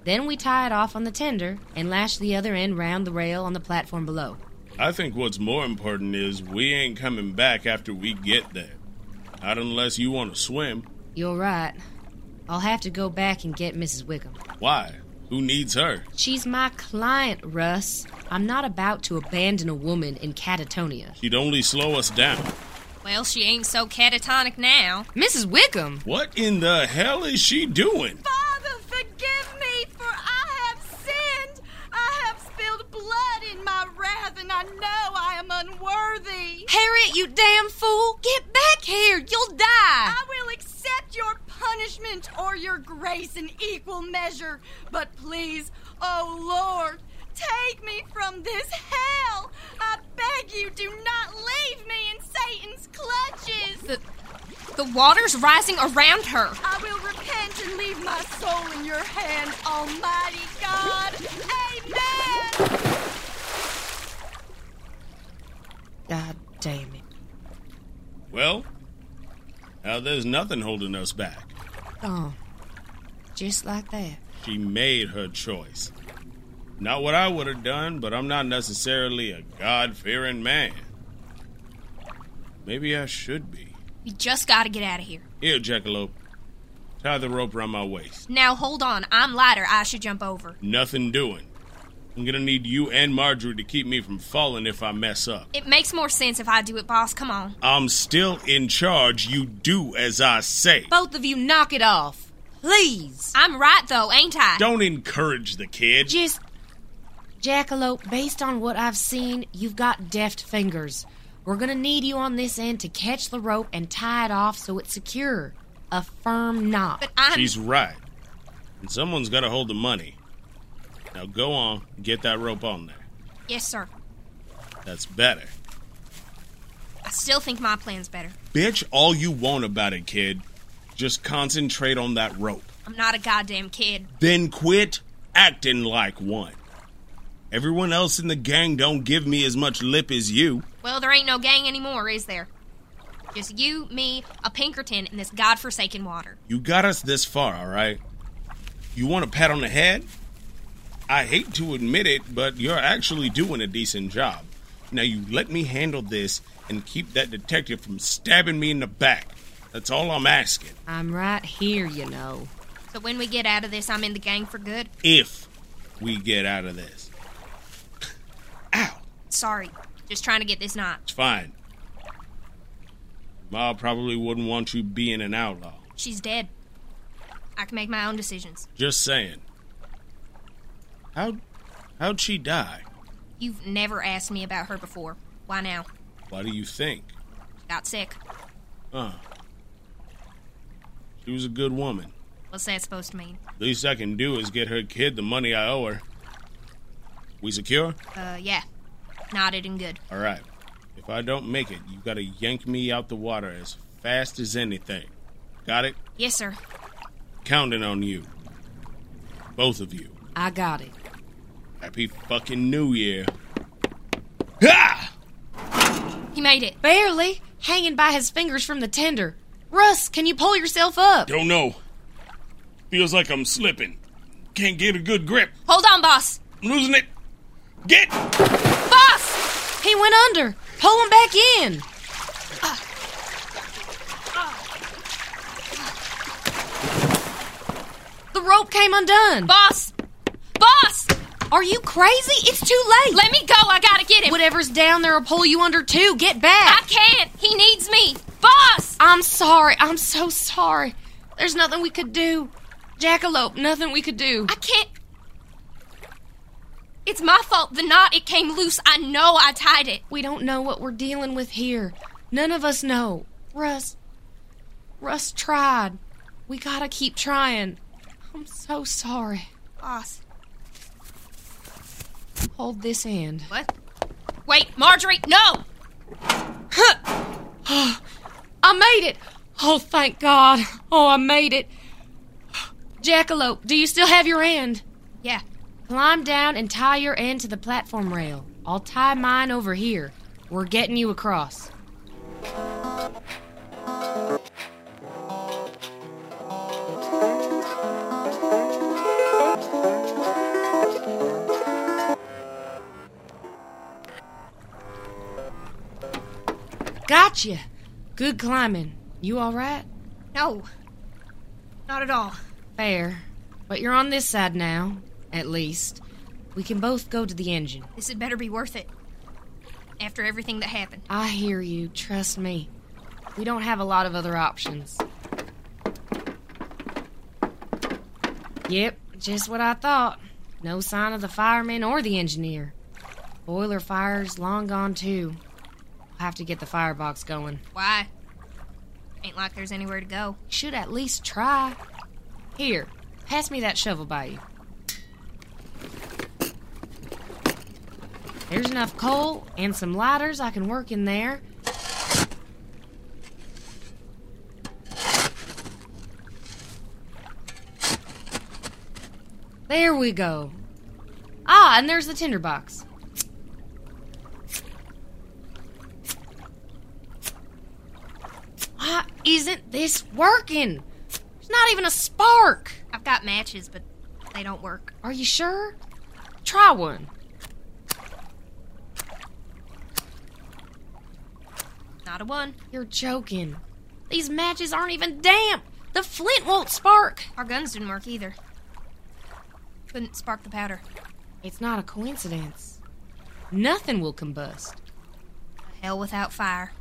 [SPEAKER 7] Then we tie it off on the tender and lash the other end round the rail on the platform below.
[SPEAKER 2] I think what's more important is we ain't coming back after we get there. Not unless you want to swim.
[SPEAKER 7] You're right. I'll have to go back and get Mrs. Wickham.
[SPEAKER 2] Why? Who needs her?
[SPEAKER 7] She's my client, Russ. I'm not about to abandon a woman in catatonia.
[SPEAKER 2] She'd only slow us down.
[SPEAKER 3] Well, she ain't so catatonic now.
[SPEAKER 7] Mrs. Wickham?
[SPEAKER 2] What in the hell is she doing?
[SPEAKER 4] Father, forgive me, for I have sinned. I have spilled blood in my wrath, and I know I am unworthy.
[SPEAKER 7] Harriet, you damn fool! Get back here! You'll die!
[SPEAKER 4] I will accept your punishment or your grace in equal measure. But please, oh Lord, take me from this hell. I beg you, do not leave me in Satan's clutches.
[SPEAKER 3] The, the water's rising around her.
[SPEAKER 4] I will repent and leave my soul in your hand, Almighty God. Amen.
[SPEAKER 7] God damn it.
[SPEAKER 2] Well, now there's nothing holding us back.
[SPEAKER 7] Gone. Just like that.
[SPEAKER 2] She made her choice. Not what I would have done, but I'm not necessarily a God fearing man. Maybe I should be.
[SPEAKER 3] We just gotta get out of here.
[SPEAKER 2] Here, Jackalope. Tie the rope around my waist.
[SPEAKER 3] Now, hold on. I'm lighter. I should jump over.
[SPEAKER 2] Nothing doing. I'm gonna need you and Marjorie to keep me from falling if I mess up.
[SPEAKER 3] It makes more sense if I do it, boss. Come on.
[SPEAKER 2] I'm still in charge. You do as I say.
[SPEAKER 7] Both of you knock it off. Please.
[SPEAKER 3] I'm right, though, ain't I?
[SPEAKER 2] Don't encourage the kid.
[SPEAKER 7] Just. Jackalope, based on what I've seen, you've got deft fingers. We're gonna need you on this end to catch the rope and tie it off so it's secure. A firm knot.
[SPEAKER 3] But I'm.
[SPEAKER 2] She's right. And someone's gotta hold the money. Now go on, get that rope on there.
[SPEAKER 3] Yes, sir.
[SPEAKER 2] That's better.
[SPEAKER 3] I still think my plan's better.
[SPEAKER 2] Bitch, all you want about it, kid. Just concentrate on that rope.
[SPEAKER 3] I'm not a goddamn kid.
[SPEAKER 2] Then quit acting like one. Everyone else in the gang don't give me as much lip as you.
[SPEAKER 3] Well, there ain't no gang anymore, is there? Just you, me, a Pinkerton, and this godforsaken water.
[SPEAKER 2] You got us this far, all right? You want a pat on the head? I hate to admit it, but you're actually doing a decent job. Now you let me handle this and keep that detective from stabbing me in the back. That's all I'm asking.
[SPEAKER 7] I'm right here, you know.
[SPEAKER 3] So when we get out of this, I'm in the gang for good.
[SPEAKER 2] If we get out of this.
[SPEAKER 3] Sorry. Just trying to get this knot.
[SPEAKER 2] it's fine. Ma probably wouldn't want you being an outlaw.
[SPEAKER 3] She's dead. I can make my own decisions.
[SPEAKER 2] Just saying. How how'd she die?
[SPEAKER 3] You've never asked me about her before. Why now?
[SPEAKER 2] Why do you think?
[SPEAKER 3] Got sick.
[SPEAKER 2] Huh. She was a good woman.
[SPEAKER 3] What's that supposed to mean?
[SPEAKER 2] Least I can do is get her kid the money I owe her. We secure?
[SPEAKER 3] Uh, yeah. Nodded and good.
[SPEAKER 2] All right. If I don't make it, you gotta yank me out the water as fast as anything. Got it?
[SPEAKER 3] Yes, sir.
[SPEAKER 2] Counting on you. Both of you.
[SPEAKER 7] I got it.
[SPEAKER 2] Happy fucking New Year. Ha!
[SPEAKER 3] He made it.
[SPEAKER 7] Barely. Hanging by his fingers from the tender. Russ, can you pull yourself up?
[SPEAKER 2] Don't know. Feels like I'm slipping. Can't get a good grip.
[SPEAKER 3] Hold on, boss.
[SPEAKER 2] I'm losing it. Get!
[SPEAKER 3] Boss!
[SPEAKER 7] He went under. Pull him back in. The rope came undone.
[SPEAKER 3] Boss! Boss!
[SPEAKER 7] Are you crazy? It's too late.
[SPEAKER 3] Let me go. I gotta get him.
[SPEAKER 7] Whatever's down there will pull you under too. Get back.
[SPEAKER 3] I can't. He needs me. Boss!
[SPEAKER 7] I'm sorry. I'm so sorry. There's nothing we could do. Jackalope, nothing we could do.
[SPEAKER 3] I can't. It's my fault. The knot, it came loose. I know I tied it.
[SPEAKER 7] We don't know what we're dealing with here. None of us know. Russ. Russ tried. We gotta keep trying. I'm so sorry.
[SPEAKER 3] Boss.
[SPEAKER 7] Hold this end.
[SPEAKER 3] What? Wait, Marjorie, no!
[SPEAKER 7] I made it! Oh, thank God. Oh, I made it. Jackalope, do you still have your hand?
[SPEAKER 3] Yeah.
[SPEAKER 7] Climb down and tie your end to the platform rail. I'll tie mine over here. We're getting you across. Gotcha. Good climbing. You all right?
[SPEAKER 3] No. Not at all.
[SPEAKER 7] Fair. But you're on this side now, at least. We can both go to the engine.
[SPEAKER 3] This had better be worth it. After everything that happened.
[SPEAKER 7] I hear you. Trust me. We don't have a lot of other options. Yep, just what I thought. No sign of the fireman or the engineer. Boiler fire's long gone too. We'll have to get the firebox going.
[SPEAKER 3] Why? Ain't like there's anywhere to go.
[SPEAKER 7] Should at least try. Here, pass me that shovel by you. There's enough coal and some lighters I can work in there. There we go. Ah, and there's the tinderbox. Why isn't this working? There's not even a spark.
[SPEAKER 3] I've got matches, but they don't work.
[SPEAKER 7] Are you sure? Try one.
[SPEAKER 3] Not a one.
[SPEAKER 7] You're joking. These matches aren't even damp. The flint won't spark.
[SPEAKER 3] Our guns didn't work either. Couldn't spark the powder.
[SPEAKER 7] It's not a coincidence. Nothing will combust.
[SPEAKER 3] Hell without fire.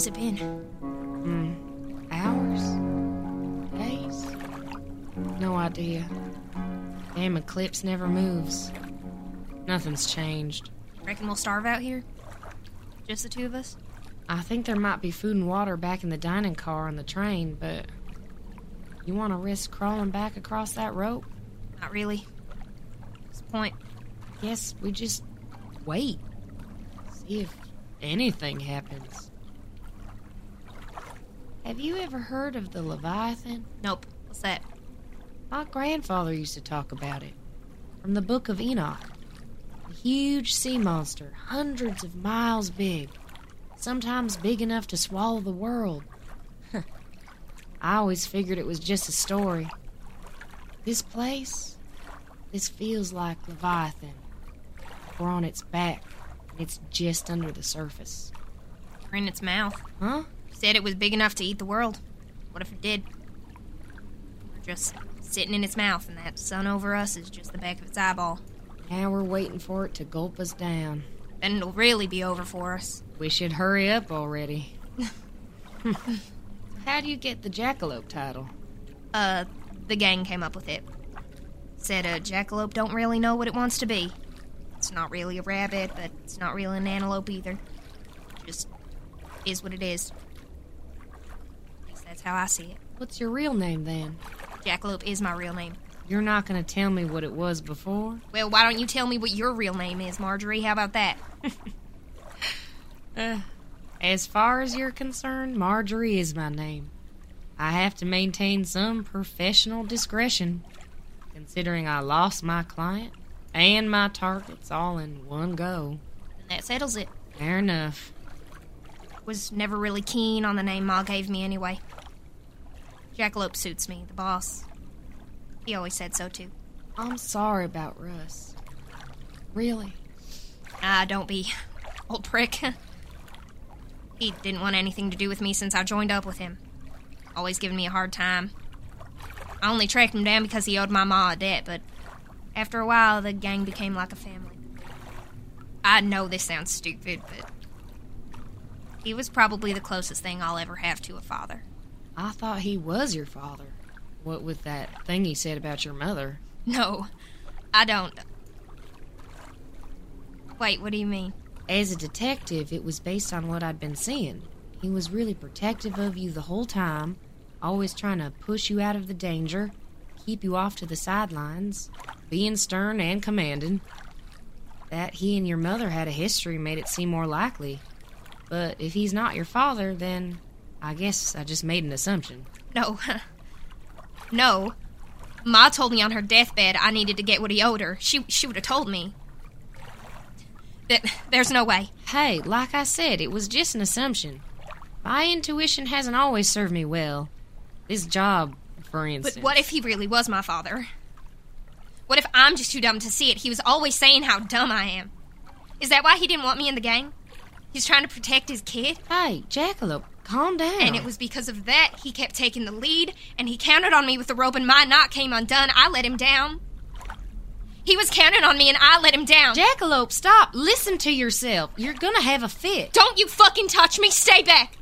[SPEAKER 3] Long's it been? Hmm.
[SPEAKER 7] Hours? Days? No idea. Damn eclipse never moves. Nothing's changed.
[SPEAKER 3] Reckon we'll starve out here? Just the two of us?
[SPEAKER 7] I think there might be food and water back in the dining car on the train, but you want to risk crawling back across that rope?
[SPEAKER 3] Not really. What's the point?
[SPEAKER 7] Guess we just wait. See if anything happens. Have you ever heard of the Leviathan?
[SPEAKER 3] Nope. What's that?
[SPEAKER 7] My grandfather used to talk about it. From the Book of Enoch. A huge sea monster, hundreds of miles big. Sometimes big enough to swallow the world. I always figured it was just a story. This place, this feels like Leviathan. We're on its back, and it's just under the surface.
[SPEAKER 3] We're in its mouth.
[SPEAKER 7] Huh?
[SPEAKER 3] Said it was big enough to eat the world. What if it did? We're just sitting in its mouth, and that sun over us is just the back of its eyeball.
[SPEAKER 7] Now we're waiting for it to gulp us down.
[SPEAKER 3] Then it'll really be over for us.
[SPEAKER 7] We should hurry up already. How do you get the jackalope title?
[SPEAKER 3] Uh, the gang came up with it. Said a jackalope don't really know what it wants to be. It's not really a rabbit, but it's not really an antelope either. Just is what it is. That's how I see it.
[SPEAKER 7] What's your real name then?
[SPEAKER 3] Jackalope is my real name.
[SPEAKER 7] You're not going to tell me what it was before?
[SPEAKER 3] Well, why don't you tell me what your real name is, Marjorie? How about that?
[SPEAKER 7] Uh, as far as you're concerned, Marjorie is my name. I have to maintain some professional discretion, considering I lost my client and my targets all in one go.
[SPEAKER 3] And that settles it.
[SPEAKER 7] Fair enough.
[SPEAKER 3] Was never really keen on the name Ma gave me anyway. Jackalope suits me, the boss. He always said so too.
[SPEAKER 7] I'm sorry about Russ. Really.
[SPEAKER 3] Ah, don't be. Old prick. he didn't want anything to do with me since I joined up with him. Always giving me a hard time. I only tracked him down because he owed my ma a debt, but after a while, the gang became like a family. I know this sounds stupid, but he was probably the closest thing I'll ever have to a father.
[SPEAKER 7] I thought he was your father. What with that thing he said about your mother?
[SPEAKER 3] No, I don't. Wait, what do you mean?
[SPEAKER 7] As a detective, it was based on what I'd been seeing. He was really protective of you the whole time, always trying to push you out of the danger, keep you off to the sidelines, being stern and commanding. That he and your mother had a history made it seem more likely. But if he's not your father, then I guess I just made an assumption.
[SPEAKER 3] No. no. Ma told me on her deathbed I needed to get what he owed her. She she would have told me. That there's no way.
[SPEAKER 7] Hey, like I said, it was just an assumption. My intuition hasn't always served me well. This job, for instance.
[SPEAKER 3] But what if he really was my father? What if I'm just too dumb to see it? He was always saying how dumb I am. Is that why he didn't want me in the gang? He's trying to protect his kid?
[SPEAKER 7] Hey, Jackalope, calm down.
[SPEAKER 3] And it was because of that he kept taking the lead, and he counted on me with the rope, and my knot came undone. I let him down. He was counting on me, and I let him down.
[SPEAKER 7] Jackalope, stop. Listen to yourself. You're gonna have a fit.
[SPEAKER 3] Don't you fucking touch me. Stay back.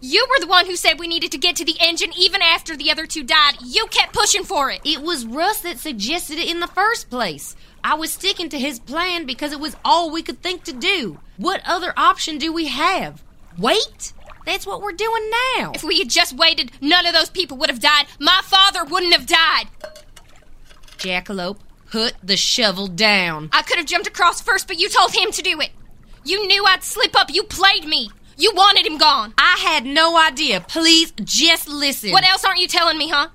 [SPEAKER 3] You were the one who said we needed to get to the engine even after the other two died. You kept pushing for it.
[SPEAKER 7] It was Russ that suggested it in the first place. I was sticking to his plan because it was all we could think to do. What other option do we have? Wait? That's what we're doing now.
[SPEAKER 3] If we had just waited, none of those people would have died. My father wouldn't have died.
[SPEAKER 7] Jackalope, put the shovel down.
[SPEAKER 3] I could have jumped across first, but you told him to do it. You knew I'd slip up. You played me. You wanted him gone.
[SPEAKER 7] I had no idea. Please just listen.
[SPEAKER 3] What else aren't you telling me, huh?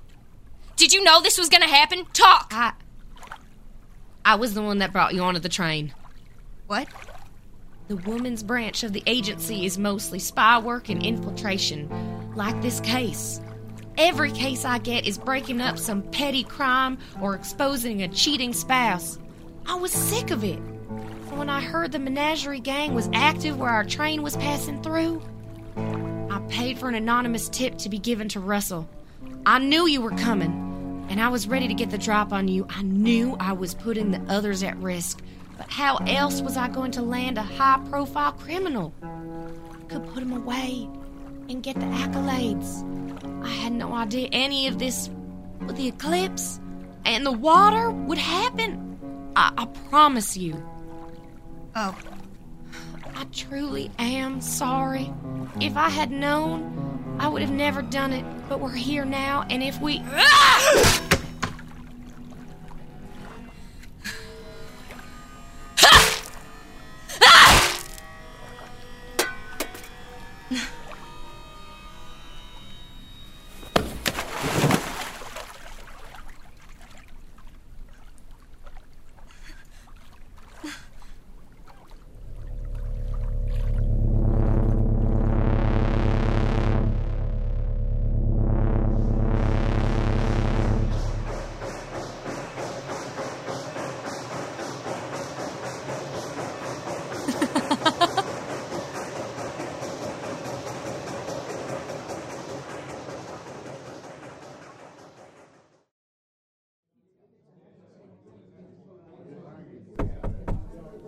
[SPEAKER 3] Did you know this was gonna happen? Talk.
[SPEAKER 7] I I was the one that brought you onto the train.
[SPEAKER 3] What?
[SPEAKER 7] The woman's branch of the agency is mostly spy work and infiltration, like this case. Every case I get is breaking up some petty crime or exposing a cheating spouse. I was sick of it. When I heard the menagerie gang was active where our train was passing through, I paid for an anonymous tip to be given to Russell. I knew you were coming, and I was ready to get the drop on you. I knew I was putting the others at risk, but how else was I going to land a high profile criminal? Could put him away and get the accolades. I had no idea any of this with the eclipse and the water would happen. I, I promise you.
[SPEAKER 3] Oh,
[SPEAKER 7] I truly am sorry. If I had known, I would have never done it. But we're here now, and if we.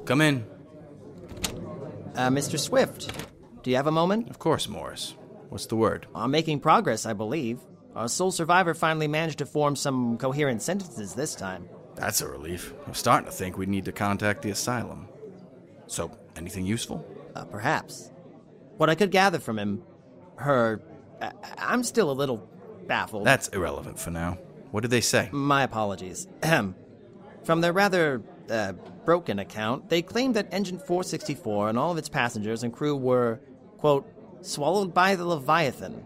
[SPEAKER 8] Come in.
[SPEAKER 9] Uh, Mr. Swift, do you have a moment?
[SPEAKER 8] Of course, Morris. What's the word?
[SPEAKER 9] I'm making progress, I believe. Our sole survivor finally managed to form some coherent sentences this time.
[SPEAKER 8] That's a relief. I'm starting to think we need to contact the asylum. So, anything useful?
[SPEAKER 9] Uh, perhaps. What I could gather from him, her. I- I'm still a little baffled.
[SPEAKER 8] That's irrelevant for now. What did they say?
[SPEAKER 9] My apologies. From their rather uh, broken account, they claimed that Engine 464 and all of its passengers and crew were, quote, swallowed by the Leviathan.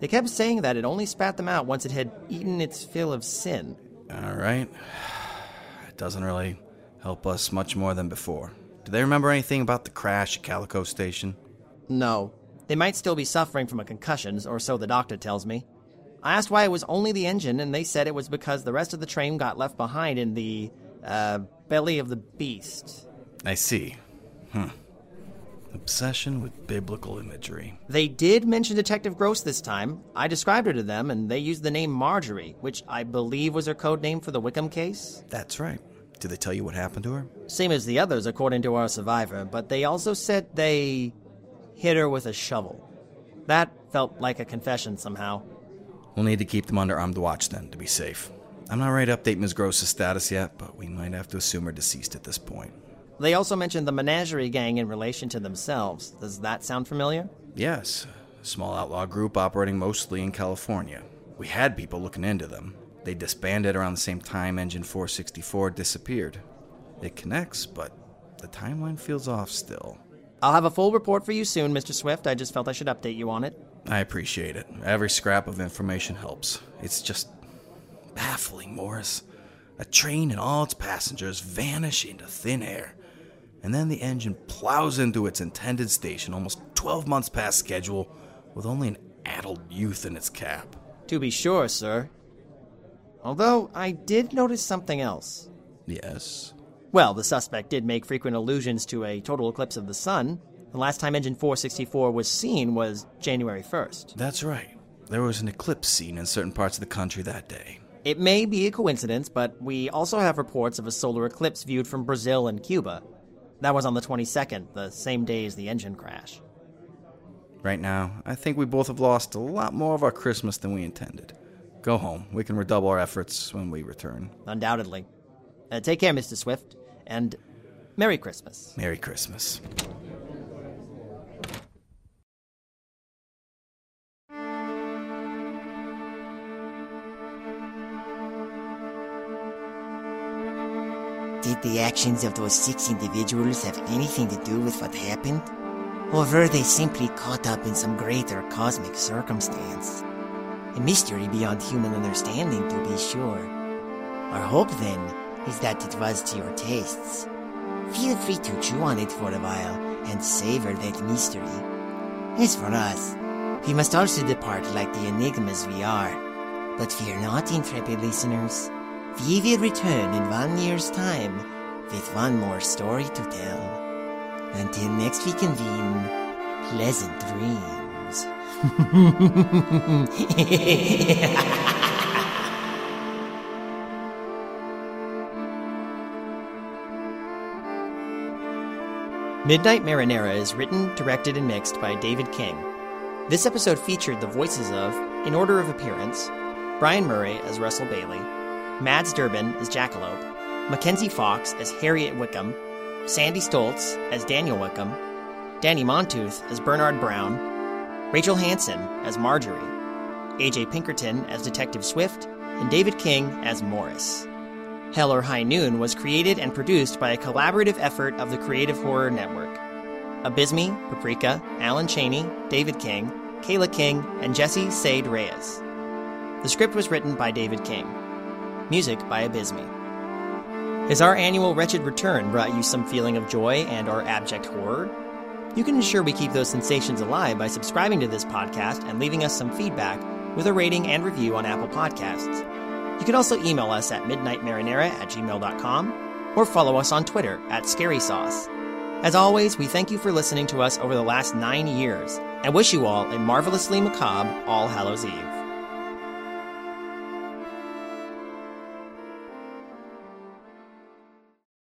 [SPEAKER 9] They kept saying that it only spat them out once it had eaten its fill of sin.
[SPEAKER 8] All right. It doesn't really help us much more than before. Do they remember anything about the crash at Calico Station?
[SPEAKER 9] No. They might still be suffering from a concussion, or so the doctor tells me. I asked why it was only the engine, and they said it was because the rest of the train got left behind in the, uh, belly of the beast.
[SPEAKER 8] I see. Hmm. Obsession with biblical imagery.
[SPEAKER 9] They did mention Detective Gross this time. I described her to them, and they used the name Marjorie, which I believe was her code name for the Wickham case.
[SPEAKER 8] That's right. Did they tell you what happened to her?
[SPEAKER 9] Same as the others, according to our survivor, but they also said they hit her with a shovel. That felt like a confession somehow.
[SPEAKER 8] We'll need to keep them under armed watch then, to be safe. I'm not ready to update Ms. Gross's status yet, but we might have to assume her deceased at this point.
[SPEAKER 9] They also mentioned the menagerie gang in relation to themselves. Does that sound familiar?
[SPEAKER 8] Yes, a small outlaw group operating mostly in California. We had people looking into them. They disbanded around the same time Engine 464 disappeared. It connects, but the timeline feels off still.
[SPEAKER 9] I'll have a full report for you soon, Mr. Swift. I just felt I should update you on it.
[SPEAKER 8] I appreciate it. Every scrap of information helps. It's just baffling, Morris. A train and all its passengers vanish into thin air, and then the engine plows into its intended station almost 12 months past schedule with only an addled youth in its cab.
[SPEAKER 9] To be sure, sir. Although, I did notice something else.
[SPEAKER 8] Yes.
[SPEAKER 9] Well, the suspect did make frequent allusions to a total eclipse of the sun. The last time Engine 464 was seen was January 1st.
[SPEAKER 8] That's right. There was an eclipse seen in certain parts of the country that day.
[SPEAKER 9] It may be a coincidence, but we also have reports of a solar eclipse viewed from Brazil and Cuba. That was on the 22nd, the same day as the engine crash.
[SPEAKER 8] Right now, I think we both have lost a lot more of our Christmas than we intended. Go home. We can redouble our efforts when we return.
[SPEAKER 9] Undoubtedly. Uh, take care, Mr. Swift, and Merry Christmas.
[SPEAKER 8] Merry Christmas.
[SPEAKER 9] Did the actions of those six individuals have anything to do with what happened? Or were they simply caught up in some greater cosmic circumstance? A mystery beyond human understanding, to be sure. Our hope, then, is that it was to your tastes. Feel free to chew on it for a while and savor that mystery. As for us, we must also depart like the enigmas we are. But fear not, intrepid listeners. We will return in one year's time with one more story to tell. Until next we convene, pleasant dreams. Midnight Marinara is written, directed, and mixed by David King. This episode featured the voices of, in order of appearance, Brian Murray as Russell Bailey, Mads Durbin as Jackalope, Mackenzie Fox as Harriet Wickham, Sandy Stoltz as Daniel Wickham, Danny Montooth as Bernard Brown, Rachel Hansen as Marjorie, AJ Pinkerton as Detective Swift, and David King as Morris. Hell or High Noon was created and produced by a collaborative effort of the Creative Horror Network. Abysme, Paprika, Alan Cheney, David King, Kayla King, and Jesse Sade Reyes. The script was written by David King. Music by Abysme. Has our annual Wretched Return brought you some feeling of joy and or abject horror? You can ensure we keep those sensations alive by subscribing to this podcast and leaving us some feedback with a rating and review on Apple Podcasts. You can also email us at midnightmarinara at gmail.com or follow us on Twitter at Scary Sauce. As always, we thank you for listening to us over the last nine years and wish you all a marvelously macabre All Hallows Eve.